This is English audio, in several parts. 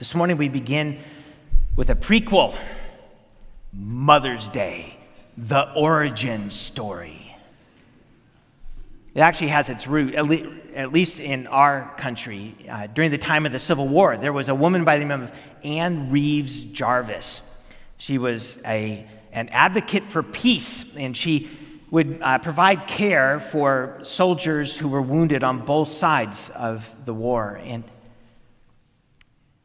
This morning we begin with a prequel Mother's Day, the origin story. It actually has its root, at least in our country. Uh, during the time of the Civil War, there was a woman by the name of Ann Reeves Jarvis. She was a, an advocate for peace, and she would uh, provide care for soldiers who were wounded on both sides of the war. And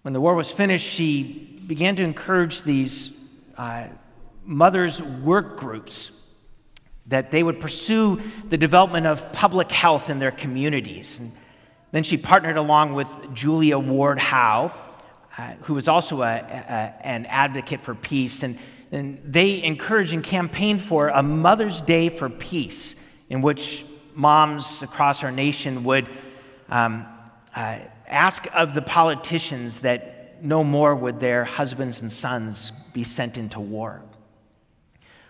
when the war was finished, she began to encourage these uh, mothers' work groups that they would pursue the development of public health in their communities. And then she partnered along with Julia Ward Howe, uh, who was also a, a, an advocate for peace. And, and they encouraged and campaigned for a Mother's Day for Peace, in which moms across our nation would um, uh, ask of the politicians that no more would their husbands and sons be sent into war.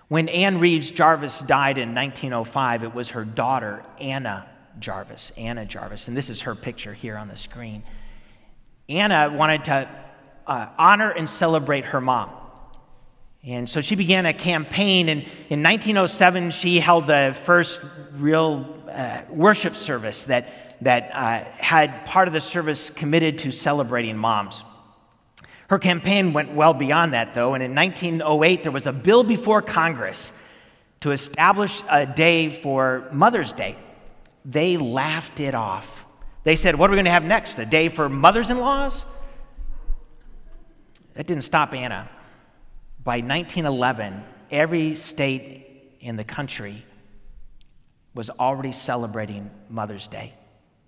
When Ann Reeves Jarvis died in 1905, it was her daughter, Anna Jarvis. Anna Jarvis, and this is her picture here on the screen. Anna wanted to uh, honor and celebrate her mom. And so she began a campaign, and in 1907, she held the first real uh, worship service that that uh, had part of the service committed to celebrating moms. Her campaign went well beyond that, though, and in 1908, there was a bill before Congress to establish a day for Mother's Day. They laughed it off. They said, What are we going to have next? A day for mothers in laws? That didn't stop Anna. By 1911, every state in the country was already celebrating Mother's Day.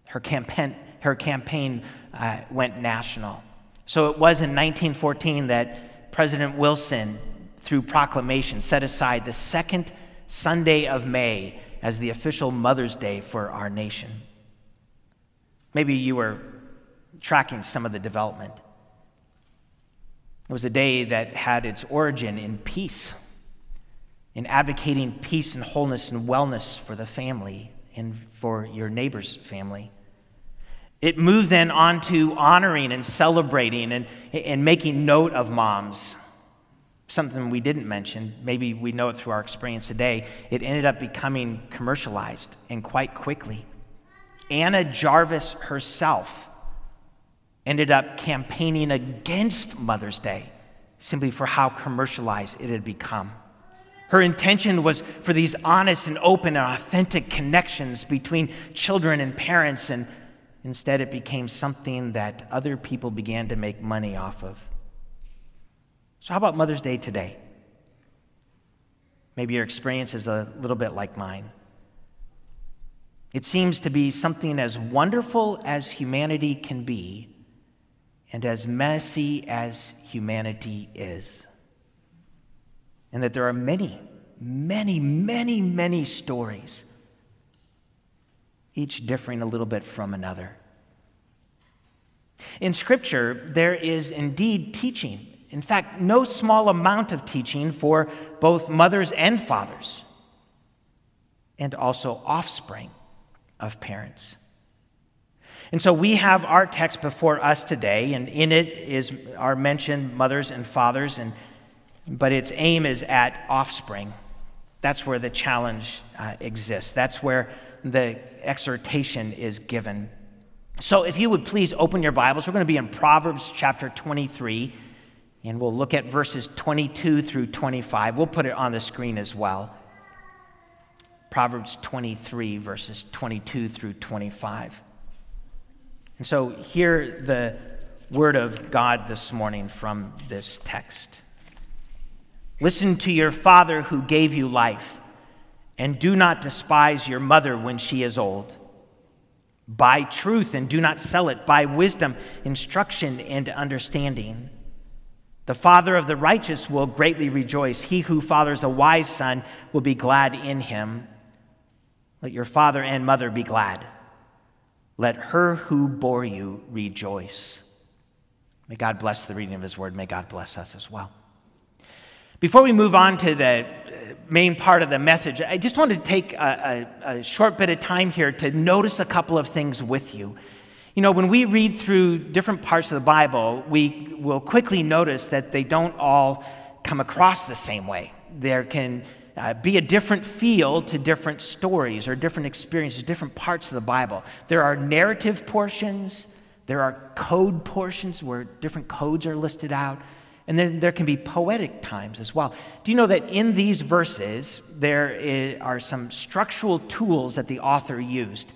Her campaign, her campaign uh, went national. So it was in 1914 that President Wilson, through proclamation, set aside the second Sunday of May as the official Mother's Day for our nation. Maybe you were tracking some of the development. It was a day that had its origin in peace, in advocating peace and wholeness and wellness for the family and for your neighbor's family. It moved then on to honoring and celebrating and, and making note of moms. Something we didn't mention, maybe we know it through our experience today. It ended up becoming commercialized and quite quickly. Anna Jarvis herself ended up campaigning against Mother's Day simply for how commercialized it had become. Her intention was for these honest and open and authentic connections between children and parents and Instead, it became something that other people began to make money off of. So, how about Mother's Day today? Maybe your experience is a little bit like mine. It seems to be something as wonderful as humanity can be and as messy as humanity is. And that there are many, many, many, many stories each differing a little bit from another. In Scripture, there is indeed teaching. In fact, no small amount of teaching for both mothers and fathers, and also offspring of parents. And so we have our text before us today, and in it is our mentioned mothers and fathers, and but its aim is at offspring. That's where the challenge uh, exists. That's where the exhortation is given. So, if you would please open your Bibles, we're going to be in Proverbs chapter 23, and we'll look at verses 22 through 25. We'll put it on the screen as well. Proverbs 23, verses 22 through 25. And so, hear the word of God this morning from this text. Listen to your father who gave you life and do not despise your mother when she is old. Buy truth and do not sell it. Buy wisdom, instruction, and understanding. The father of the righteous will greatly rejoice. He who fathers a wise son will be glad in him. Let your father and mother be glad. Let her who bore you rejoice. May God bless the reading of his word. May God bless us as well. Before we move on to the main part of the message, I just wanted to take a, a, a, short bit of time here to notice a couple of things with you. You know, when we read through different parts of the Bible, we will quickly notice that they don't all come across the same way. There can uh, be a different feel to different stories or different experiences, different parts of the Bible. There are narrative portions, there are code portions where different codes are listed out, and then there can be poetic times as well. Do you know that in these verses, there are some structural tools that the author used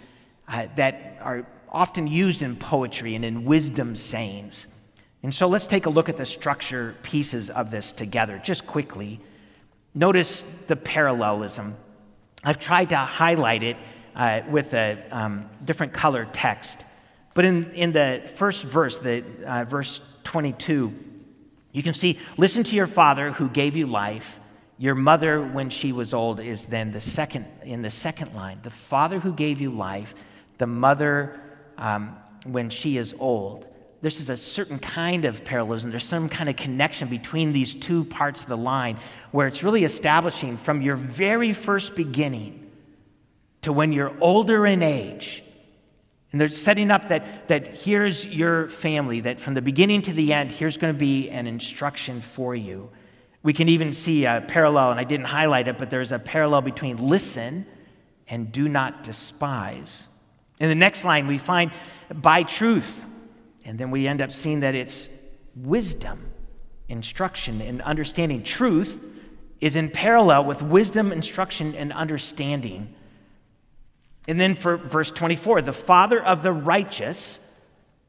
uh, that are often used in poetry and in wisdom sayings? And so let's take a look at the structure pieces of this together, just quickly. Notice the parallelism. I've tried to highlight it uh, with a um, different color text. But in, in the first verse, the, uh, verse 22, you can see, listen to your father who gave you life. Your mother, when she was old, is then the second, in the second line. The father who gave you life, the mother, um, when she is old this is a certain kind of parallelism. There's some kind of connection between these two parts of the line where it's really establishing from your very first beginning to when you're older in age. And they're setting up that, that here's your family, that from the beginning to the end, here's going to be an instruction for you. We can even see a parallel, and I didn't highlight it, but there's a parallel between listen and do not despise. In the next line, we find buy truth and then we end up seeing that it's wisdom, instruction, and understanding. Truth is in parallel with wisdom, instruction, and understanding. And then for verse 24, the father of the righteous,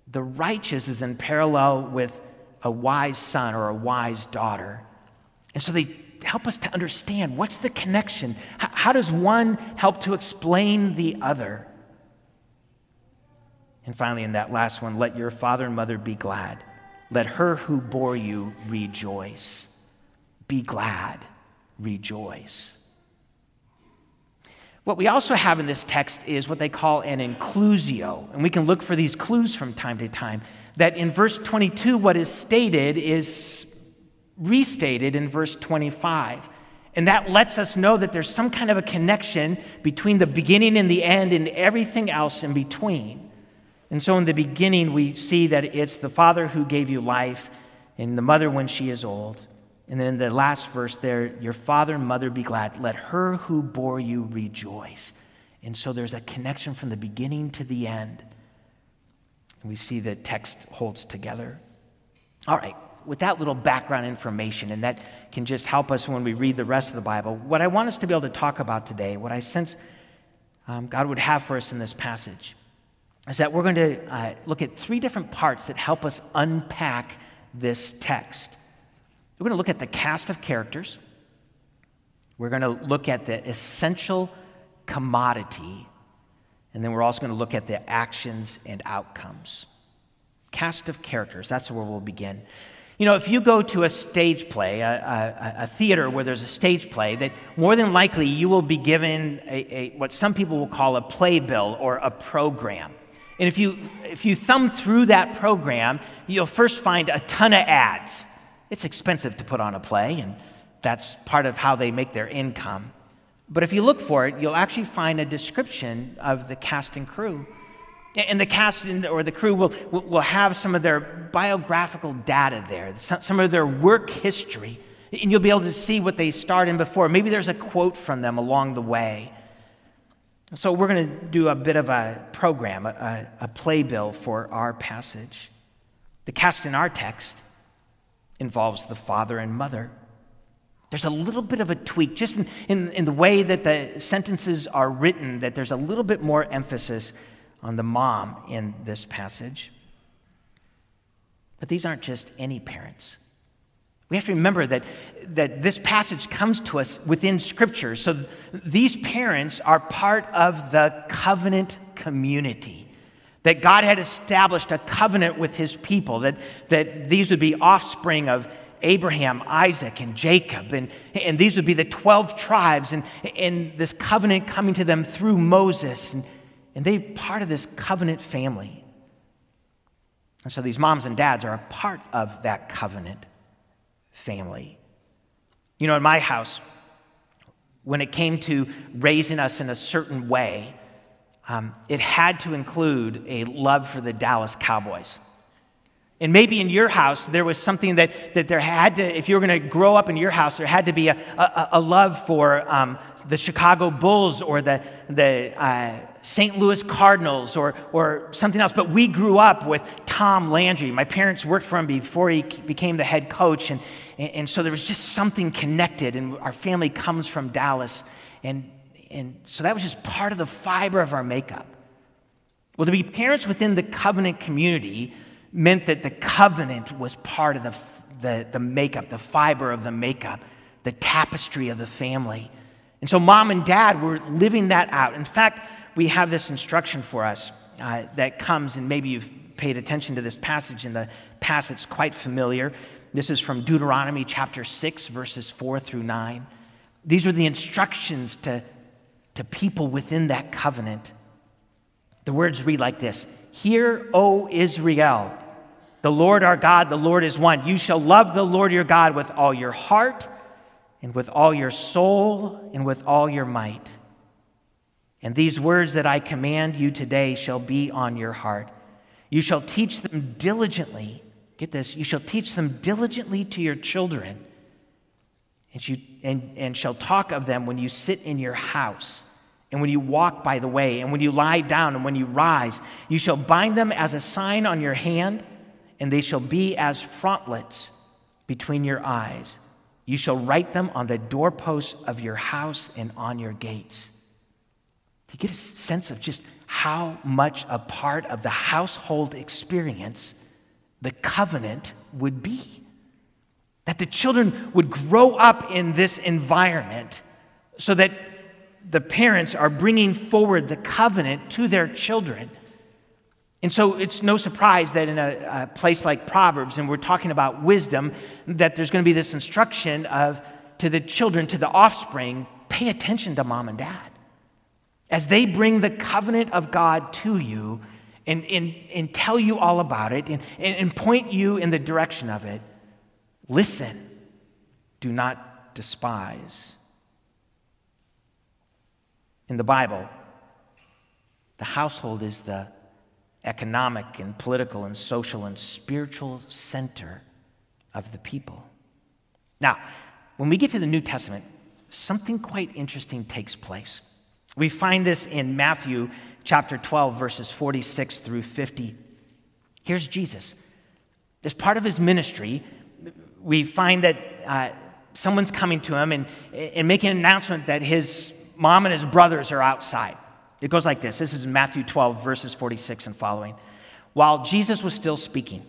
the righteous is in parallel with a wise son or a wise daughter. And so they help us to understand what's the connection? How does one help to explain the other? And finally, in that last one, let your father and mother be glad. Let her who bore you rejoice. Be glad, rejoice. What we also have in this text is what they call an inclusio, and we can look for these clues from time to time. That in verse 22, what is stated is restated in verse 25. And that lets us know that there's some kind of a connection between the beginning and the end and everything else in between. And so in the beginning, we see that it's the Father who gave you life and the mother when she is old. And then in the last verse there, your father and mother be glad. Let her who bore you rejoice. And so there's a connection from the beginning to the end. And we see the text holds together. All right, with that little background information, and that can just help us when we read the rest of the Bible, what I want us to be able to talk about today, what I sense um, God would have for us in this passage, is that we're going to uh, look at three different parts that help us unpack this text. We're going to look at the cast of characters, we're going to look at the essential commodity, and then we're also going to look at the actions and outcomes. Cast of characters, that's where we'll begin. You know, if you go to a stage play, a, a, a, theater where there's a stage play, that more than likely you will be given a, a, what some people will call a playbill or a program. And if you, if you thumb through that program, you'll first find a ton of ads. It's expensive to put on a play, and that's part of how they make their income. But if you look for it, you'll actually find a description of the cast and crew. And the cast or the crew will, will have some of their biographical data there, some of their work history. And you'll be able to see what they starred in before. Maybe there's a quote from them along the way. So, we're going to do a bit of a program, a, a playbill for our passage. The cast in our text involves the father and mother. There's a little bit of a tweak, just in, in, in, the way that the sentences are written, that there's a little bit more emphasis on the mom in this passage. But these aren't just any parents. We have to remember that, that this passage comes to us within Scripture. So these parents are part of the covenant community. That God had established a covenant with his people, that, that these would be offspring of Abraham, Isaac, and Jacob, and, and these would be the 12 tribes, and, and this covenant coming to them through Moses, and, and they part of this covenant family. And so these moms and dads are a part of that covenant family. You know, in my house, when it came to raising us in a certain way, um, it had to include a love for the Dallas Cowboys. And maybe in your house, there was something that, that there had to, if you were going to grow up in your house, there had to be a, a, a love for um, the Chicago Bulls or the, the uh, St. Louis Cardinals or, or something else. But we grew up with Tom Landry. My parents worked for him before he became the head coach. And, and so there was just something connected. And our family comes from Dallas. And, and so that was just part of the fiber of our makeup. Well, to be parents within the covenant community, meant that the covenant was part of the, the, the makeup, the fiber of the makeup, the tapestry of the family. And so mom and dad were living that out. In fact, we have this instruction for us uh, that comes, and maybe you've paid attention to this passage in the past, it's quite familiar. This is from Deuteronomy chapter 6, verses 4 through 9. These are the instructions to, to people within that covenant. The words read like this Hear, O Israel, the Lord our God, the Lord is one. You shall love the Lord your God with all your heart, and with all your soul, and with all your might. And these words that I command you today shall be on your heart. You shall teach them diligently. Get this, you shall teach them diligently to your children, and, you, and, and shall talk of them when you sit in your house and when you walk by the way, and when you lie down, and when you rise. You shall bind them as a sign on your hand and they shall be as frontlets between your eyes. You shall write them on the doorposts of your house and on your gates. You get a sense of just how much a part of the household experience the covenant would be? That the children would grow up in this environment so that the parents are bringing forward the covenant to their children and so it's no surprise that in a, a, place like Proverbs, and we're talking about wisdom, that there's going to be this instruction of to the children, to the offspring, pay attention to mom and dad. As they bring the covenant of God to you and, and, and tell you all about it and, and point you in the direction of it, listen, do not despise. In the Bible, the household is the economic and political and social and spiritual center of the people. Now, when we get to the New Testament, something quite interesting takes place. We find this in Matthew chapter 12, verses 46 through 50. Here's Jesus. As part of his ministry, we find that uh, someone's coming to him and, and making an announcement that his mom and his brothers are outside. It goes like this this is Matthew 12, verses 46 and following. While Jesus was still speaking,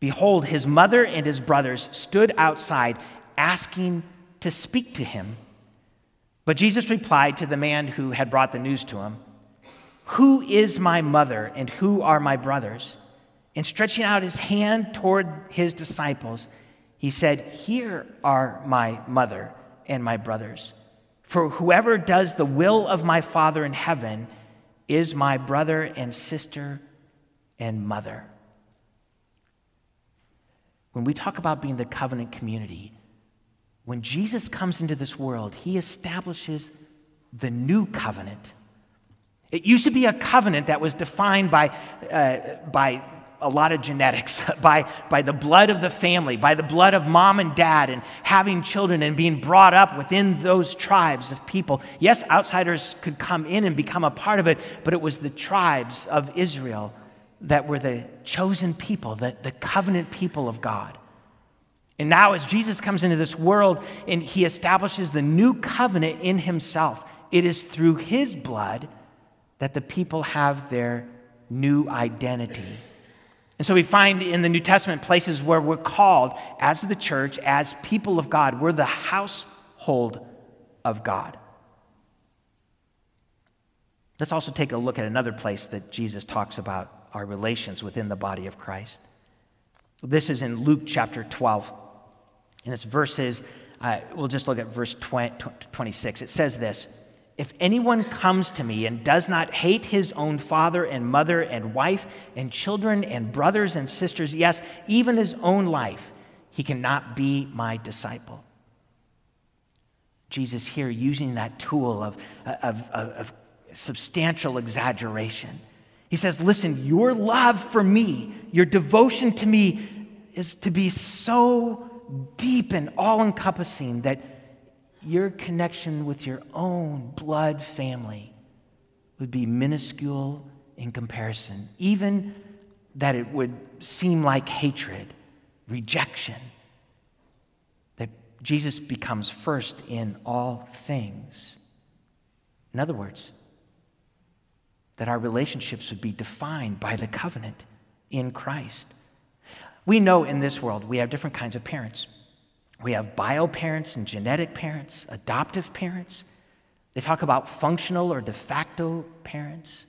behold, his mother and his brothers stood outside asking to speak to him. But Jesus replied to the man who had brought the news to him Who is my mother and who are my brothers? And stretching out his hand toward his disciples, he said, Here are my mother and my brothers. For whoever does the will of my Father in heaven is my brother and sister and mother. When we talk about being the covenant community, when Jesus comes into this world, he establishes the new covenant. It used to be a covenant that was defined by, uh, by a lot of genetics, by, by the blood of the family, by the blood of mom and dad, and having children and being brought up within those tribes of people. Yes, outsiders could come in and become a part of it, but it was the tribes of Israel that were the chosen people, the, the covenant people of God. And now, as Jesus comes into this world and he establishes the new covenant in himself, it is through his blood that the people have their new identity. And so we find in the New Testament places where we're called as the church, as people of God. We're the household of God. Let's also take a look at another place that Jesus talks about our relations within the body of Christ. This is in Luke chapter 12. And it's verses, uh, we'll just look at verse 20, 26. It says this if anyone comes to me and does not hate his own father and mother and wife and children and brothers and sisters, yes, even his own life, he cannot be my disciple. Jesus here using that tool of, of, of, substantial exaggeration. He says, Listen, your love for me, your devotion to me is to be so deep and all encompassing that your connection with your own blood family would be minuscule in comparison, even that it would seem like hatred, rejection. That Jesus becomes first in all things. In other words, that our relationships would be defined by the covenant in Christ. We know in this world we have different kinds of parents. We have bio parents and genetic parents, adoptive parents. They talk about functional or de facto parents.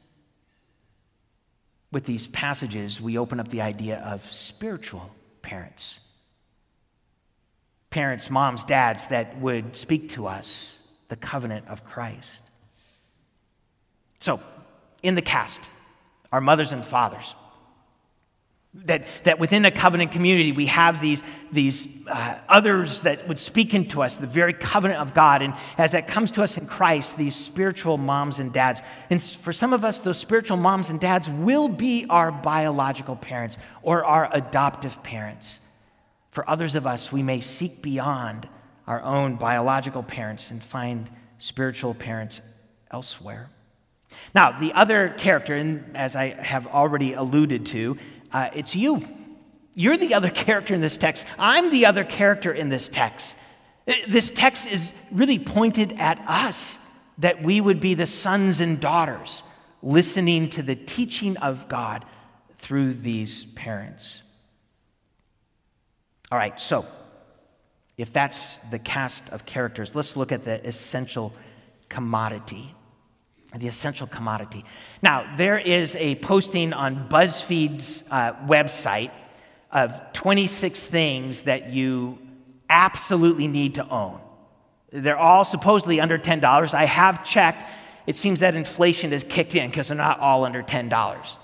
With these passages, we open up the idea of spiritual parents. Parents, moms, dads that would speak to us the covenant of Christ. So, in the cast our mothers and fathers. That, that within a covenant community, we have these, these uh, others that would speak into us, the very covenant of God. And as that comes to us in Christ, these spiritual moms and dads. And for some of us, those spiritual moms and dads will be our biological parents or our adoptive parents. For others of us, we may seek beyond our own biological parents and find spiritual parents elsewhere. Now, the other character, and as I have already alluded to, uh, it's you. You're the other character in this text. I'm the other character in this text. Uh, this text is really pointed at us that we would be the sons and daughters listening to the teaching of God through these parents. All right, so if that's the cast of characters, let's look at the essential commodity the essential commodity. Now, there is a posting on BuzzFeed's uh, website of 26 things that you absolutely need to own. They're all supposedly under $10. I have checked. It seems that inflation has kicked in because they're not all under $10.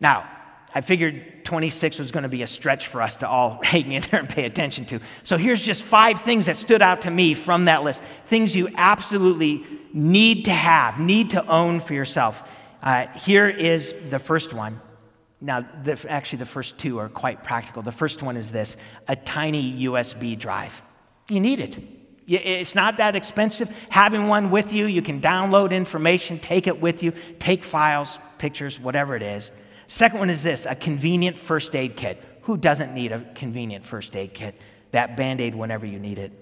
Now, I figured 26 was going to be a stretch for us to all hang in there and pay attention to. So here's just five things that stood out to me from that list. Things you absolutely need to have, need to own for yourself. Uh, here is the first one. Now, the, actually, the first two are quite practical. The first one is this a tiny USB drive. You need it. It's not that expensive. Having one with you, you can download information, take it with you, take files, pictures, whatever it is. Second one is this a convenient first aid kit. Who doesn't need a convenient first aid kit? That band aid whenever you need it.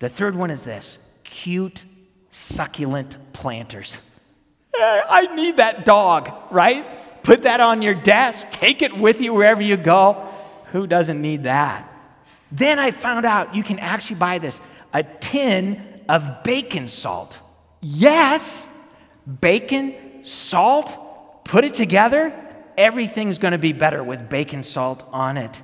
The third one is this cute, succulent planters. Uh, I need that dog, right? Put that on your desk, take it with you wherever you go. Who doesn't need that? Then I found out you can actually buy this a tin of bacon salt. Yes, bacon, salt, put it together everything's going to be better with bacon salt on it.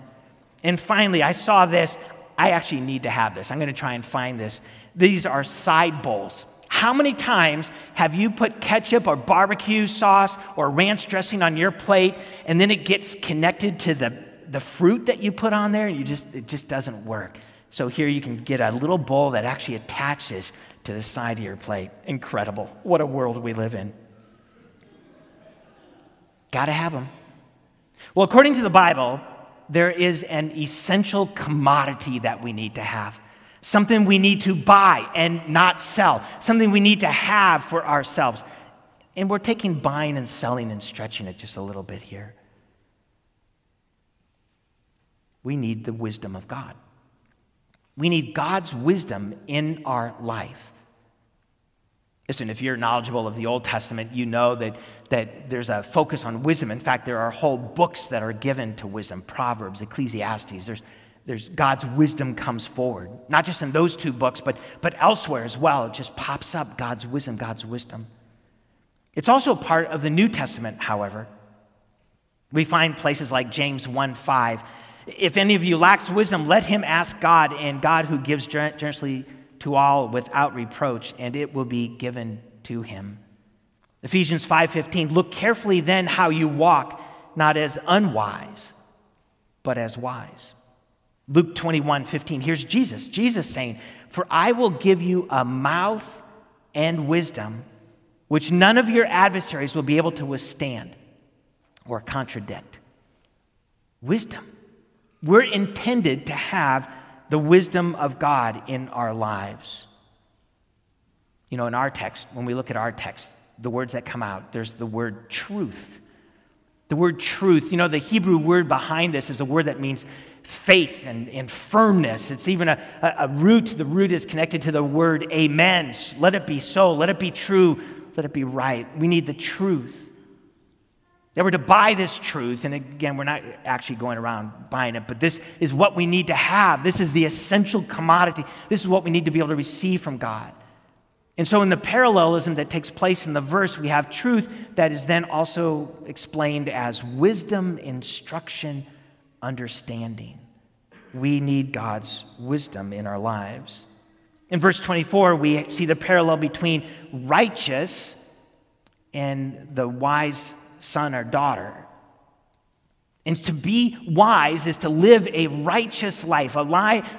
And finally, I saw this. I actually need to have this. I'm going to try and find this. These are side bowls. How many times have you put ketchup or barbecue sauce or ranch dressing on your plate and then it gets connected to the, the fruit that you put on there and you just it just doesn't work? So here you can get a little bowl that actually attaches to the side of your plate. Incredible. What a world we live in. Got to have them. Well, according to the Bible, there is an essential commodity that we need to have. Something we need to buy and not sell. Something we need to have for ourselves. And we're taking buying and selling and stretching it just a little bit here. We need the wisdom of God. We need God's wisdom in our life. Listen, if you're knowledgeable of the Old Testament, you know that, that there's a focus on wisdom. In fact, there are whole books that are given to wisdom Proverbs, Ecclesiastes. There's, there's God's wisdom comes forward, not just in those two books, but, but elsewhere as well. It just pops up God's wisdom, God's wisdom. It's also part of the New Testament, however. We find places like James 1 5. If any of you lacks wisdom, let him ask God, and God who gives generously to all without reproach, and it will be given to him. Ephesians 5:15 Look carefully then how you walk, not as unwise, but as wise. Luke 21:15 Here's Jesus. Jesus saying, "For I will give you a mouth and wisdom which none of your adversaries will be able to withstand or contradict. Wisdom. We're intended to have the wisdom of God in our lives. You know, in our text, when we look at our text, the words that come out, there's the word truth. The word truth, you know, the Hebrew word behind this is a word that means faith and, and firmness. It's even a, a, root. The root is connected to the word amen. Let it be so. Let it be true. Let it be right. We need the truth. That we're to buy this truth, and again, we're not actually going around buying it, but this is what we need to have. This is the essential commodity. This is what we need to be able to receive from God. And so, in the parallelism that takes place in the verse, we have truth that is then also explained as wisdom, instruction, understanding. We need God's wisdom in our lives. In verse 24, we see the parallel between righteous and the wise son or daughter. And to be wise is to live a righteous life, a,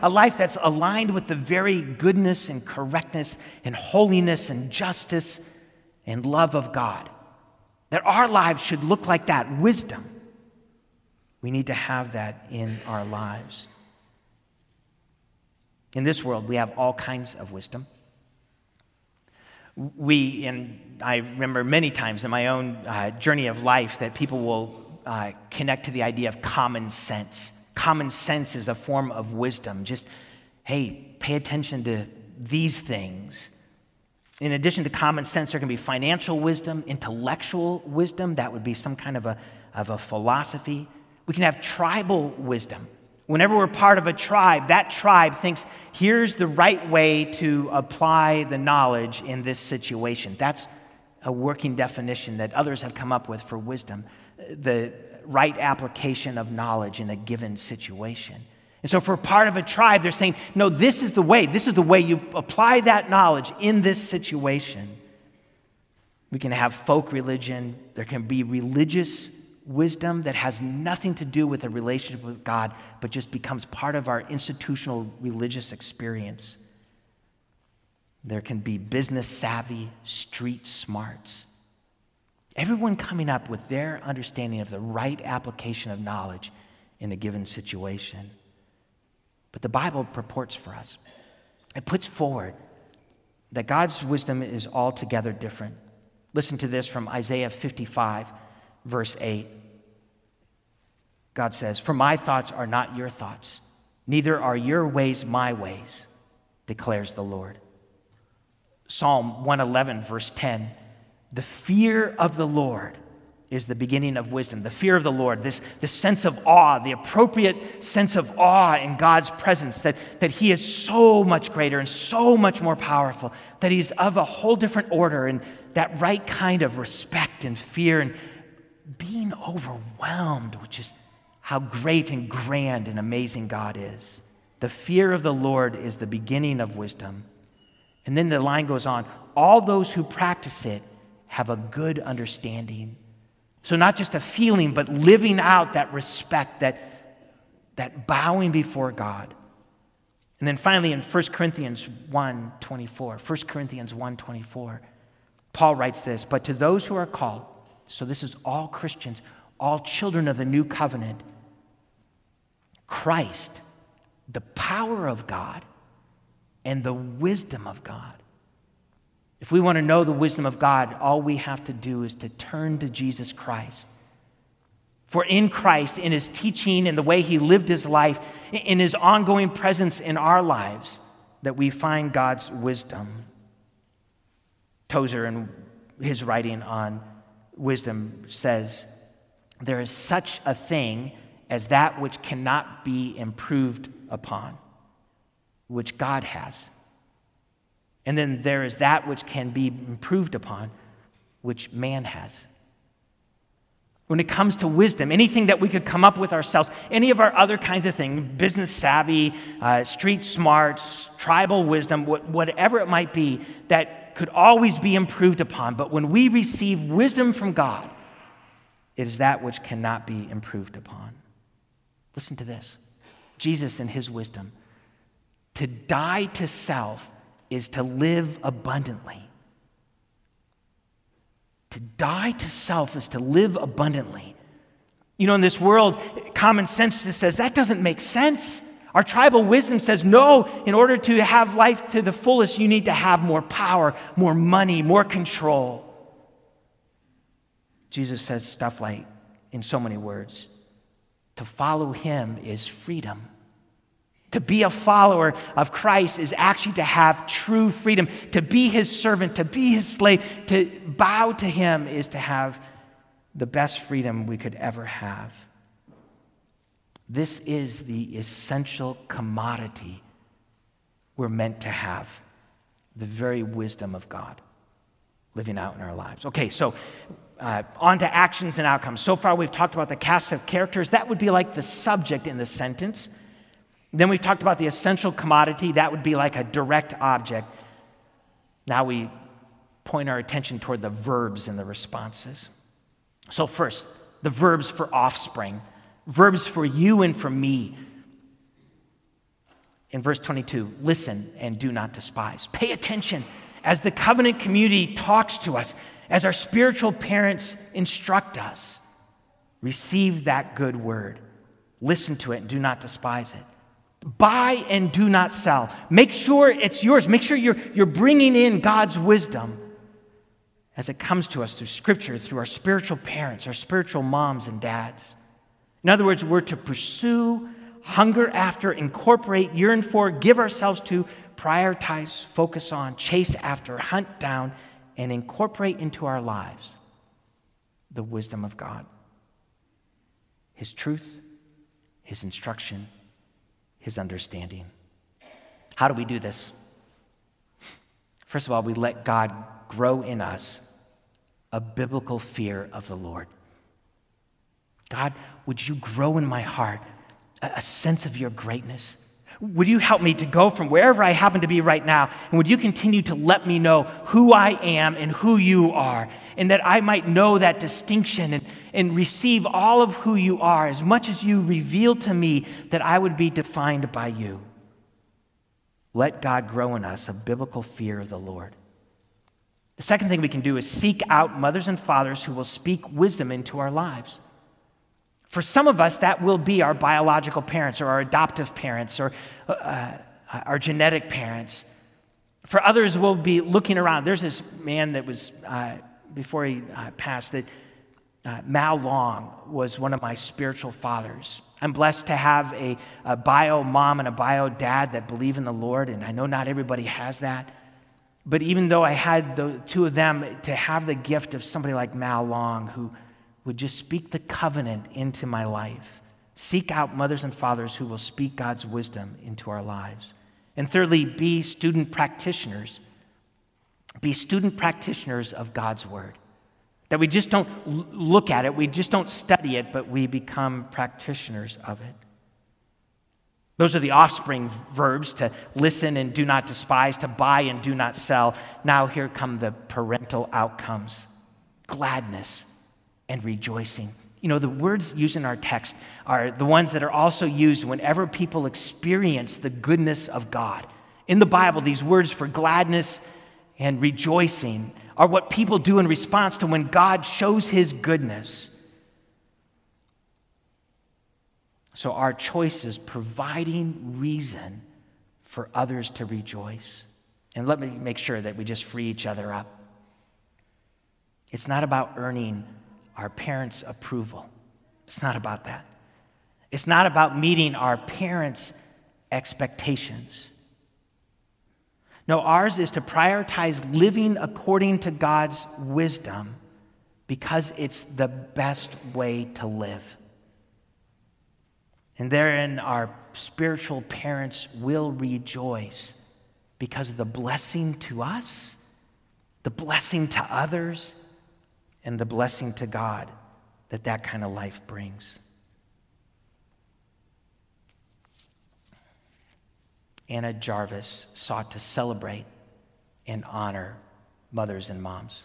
a life that's aligned with the very goodness and correctness and holiness and justice and love of God. That our lives should look like that wisdom. We need to have that in our lives. In this world, we have all kinds of wisdom we, and I remember many times in my own uh, journey of life that people will uh, connect to the idea of common sense. Common sense is a form of wisdom. Just, hey, pay attention to these things. In addition to common sense, there can be financial wisdom, intellectual wisdom. That would be some kind of a, of a philosophy. We can have tribal wisdom. Whenever we're part of a tribe, that tribe thinks, here's the right way to apply the knowledge in this situation. That's a working definition that others have come up with for wisdom the right application of knowledge in a given situation. And so, for part of a tribe, they're saying, no, this is the way. This is the way you apply that knowledge in this situation. We can have folk religion, there can be religious wisdom that has nothing to do with a relationship with God, but just becomes part of our institutional religious experience. There can be business savvy, street smarts. Everyone coming up with their understanding of the right application of knowledge in a given situation. But the Bible purports for us, it puts forward that God's wisdom is altogether different. Listen to this from Isaiah 55, verse 8. God says, For my thoughts are not your thoughts, neither are your ways my ways, declares the Lord. Psalm 111, verse 10 The fear of the Lord is the beginning of wisdom. The fear of the Lord, this, this sense of awe, the appropriate sense of awe in God's presence, that, that He is so much greater and so much more powerful, that He's of a whole different order, and that right kind of respect and fear and being overwhelmed, which is how great and grand and amazing God is. The fear of the Lord is the beginning of wisdom. And then the line goes on all those who practice it have a good understanding. So, not just a feeling, but living out that respect, that, that bowing before God. And then finally in 1 Corinthians 1 24, 1 Corinthians 1 24, Paul writes this, but to those who are called, so this is all Christians, all children of the new covenant, Christ, the power of God, and the wisdom of God. If we want to know the wisdom of God, all we have to do is to turn to Jesus Christ. For in Christ, in his teaching, in the way he lived his life, in his ongoing presence in our lives, that we find God's wisdom. Tozer, in his writing on wisdom, says, There is such a thing as that which cannot be improved upon, which God has. And then there is that which can be improved upon, which man has. When it comes to wisdom, anything that we could come up with ourselves, any of our other kinds of things, business savvy, uh, street smarts, tribal wisdom, whatever it might be, that could always be improved upon. But when we receive wisdom from God, it is that which cannot be improved upon. Listen to this Jesus, in his wisdom, to die to self is to live abundantly. To die to self is to live abundantly. You know, in this world, common sense just says that doesn't make sense. Our tribal wisdom says, no, in order to have life to the fullest, you need to have more power, more money, more control. Jesus says stuff like, in so many words, to follow him is freedom. To be a follower of Christ is actually to have true freedom. To be his servant, to be his slave, to bow to him is to have the best freedom we could ever have. This is the essential commodity we're meant to have the very wisdom of God living out in our lives. Okay, so uh, on to actions and outcomes. So far, we've talked about the cast of characters. That would be like the subject in the sentence. Then we've talked about the essential commodity. That would be like a direct object. Now we point our attention toward the verbs in the responses. So, first, the verbs for offspring verbs for you and for me. In verse 22, listen and do not despise. Pay attention as the covenant community talks to us, as our spiritual parents instruct us. Receive that good word. Listen to it and do not despise it. Buy and do not sell. Make sure it's yours. Make sure you're, you're bringing in God's wisdom as it comes to us through Scripture, through our spiritual parents, our spiritual moms and dads. In other words, we're to pursue, hunger after, incorporate, yearn for, give ourselves to, prioritize, focus on, chase after, hunt down, and incorporate into our lives the wisdom of God. His truth, His instruction, His understanding. How do we do this? First of all, we let God grow in us a biblical fear of the Lord. God, would you grow in my heart a, sense of your greatness? Would you help me to go from wherever I happen to be right now? And would you continue to let me know who I am and who you are? And that I might know that distinction and, and receive all of who you are as much as you reveal to me that I would be defined by you. Let God grow in us a biblical fear of the Lord. The second thing we can do is seek out mothers and fathers who will speak wisdom into our lives. For some of us, that will be our biological parents or our adoptive parents or uh, uh, our genetic parents. For others, we'll be looking around. There's this man that was, uh, before he uh, passed, that uh, Mal Long was one of my spiritual fathers. I'm blessed to have a, a bio mom and a bio dad that believe in the Lord, and I know not everybody has that. But even though I had the two of them, to have the gift of somebody like Mal Long who would just speak the covenant into my life. Seek out mothers and fathers who will speak God's wisdom into our lives. And thirdly, be student practitioners. Be student practitioners of God's word. That we just don't look at it, we just don't study it, but we become practitioners of it. Those are the offspring verbs to listen and do not despise, to buy and do not sell. Now, here come the parental outcomes gladness, and rejoicing. You know, the words used in our text are the ones that are also used whenever people experience the goodness of God. In the Bible, these words for gladness and rejoicing are what people do in response to when God shows his goodness. So our choice is providing reason for others to rejoice. And let me make sure that we just free each other up. It's not about earning our parents' approval. It's not about that. It's not about meeting our parents' expectations. No, ours is to prioritize living according to God's wisdom because it's the best way to live. And therein, our spiritual parents will rejoice because of the blessing to us, the blessing to others, and the blessing to God that that kind of life brings. Anna Jarvis sought to celebrate and honor mothers and moms.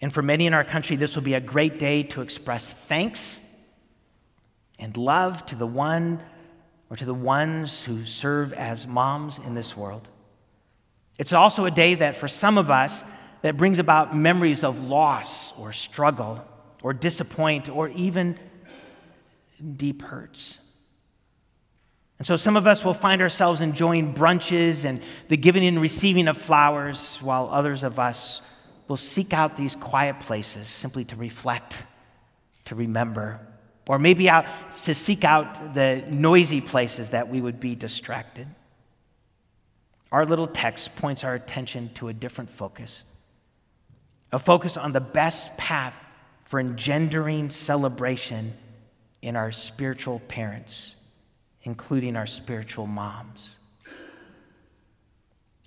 And for many in our country, this will be a great day to express thanks and love to the one or to the ones who serve as moms in this world. It's also a day that for some of us that brings about memories of loss or struggle or disappoint or even deep hurts. And so some of us will find ourselves enjoying brunches and the giving and receiving of flowers, while others of us will seek out these quiet places simply to reflect, to remember, or maybe out to seek out the noisy places that we would be distracted. Our little text points our attention to a different focus a focus on the best path for engendering celebration in our spiritual parents, including our spiritual moms.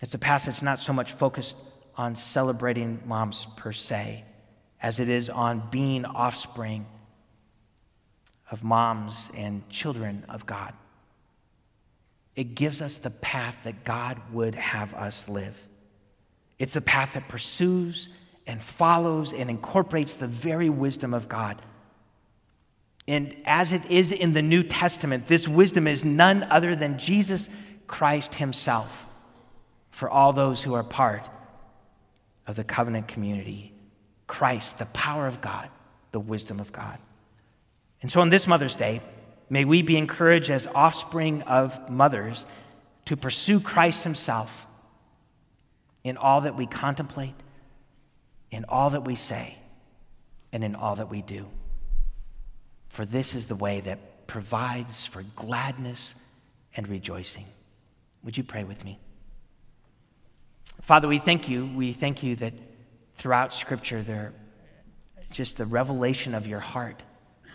It's a passage not so much focused on celebrating moms per se, as it is on being offspring of moms and children of God. It gives us the path that God would have us live. It's a path that pursues and follows and incorporates the very wisdom of God. And as it is in the New Testament, this wisdom is none other than Jesus Christ Himself for all those who are part of the covenant community. Christ, the power of God, the wisdom of God. And so on this Mother's Day, may we be encouraged as offspring of mothers to pursue Christ Himself in all that we contemplate in all that we say and in all that we do. For this is the way that provides for gladness and rejoicing. Would you pray with me? Father, we thank you. We thank you that throughout Scripture, there just the revelation of your heart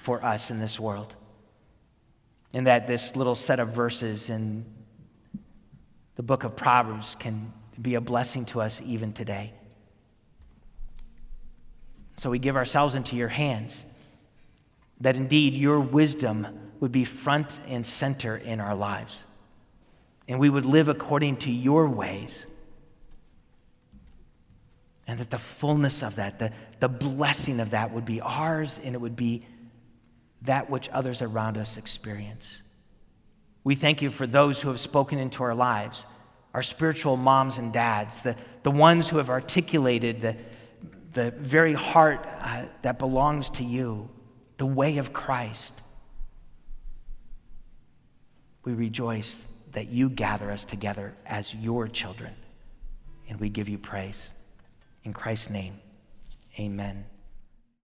for us in this world. And that this little set of verses in the book of Proverbs can be a blessing to us even today. So we give ourselves into your hands, that indeed your wisdom would be front and center in our lives, and we would live according to your ways. And that the fullness of that, the, the blessing of that would be ours, and it would be that which others around us experience. We thank you for those who have spoken into our lives, our spiritual moms and dads, the, the ones who have articulated the, the very heart uh, that belongs to you, the way of Christ. We rejoice that you gather us together as your children, and we give you praise. In Christ's name, amen.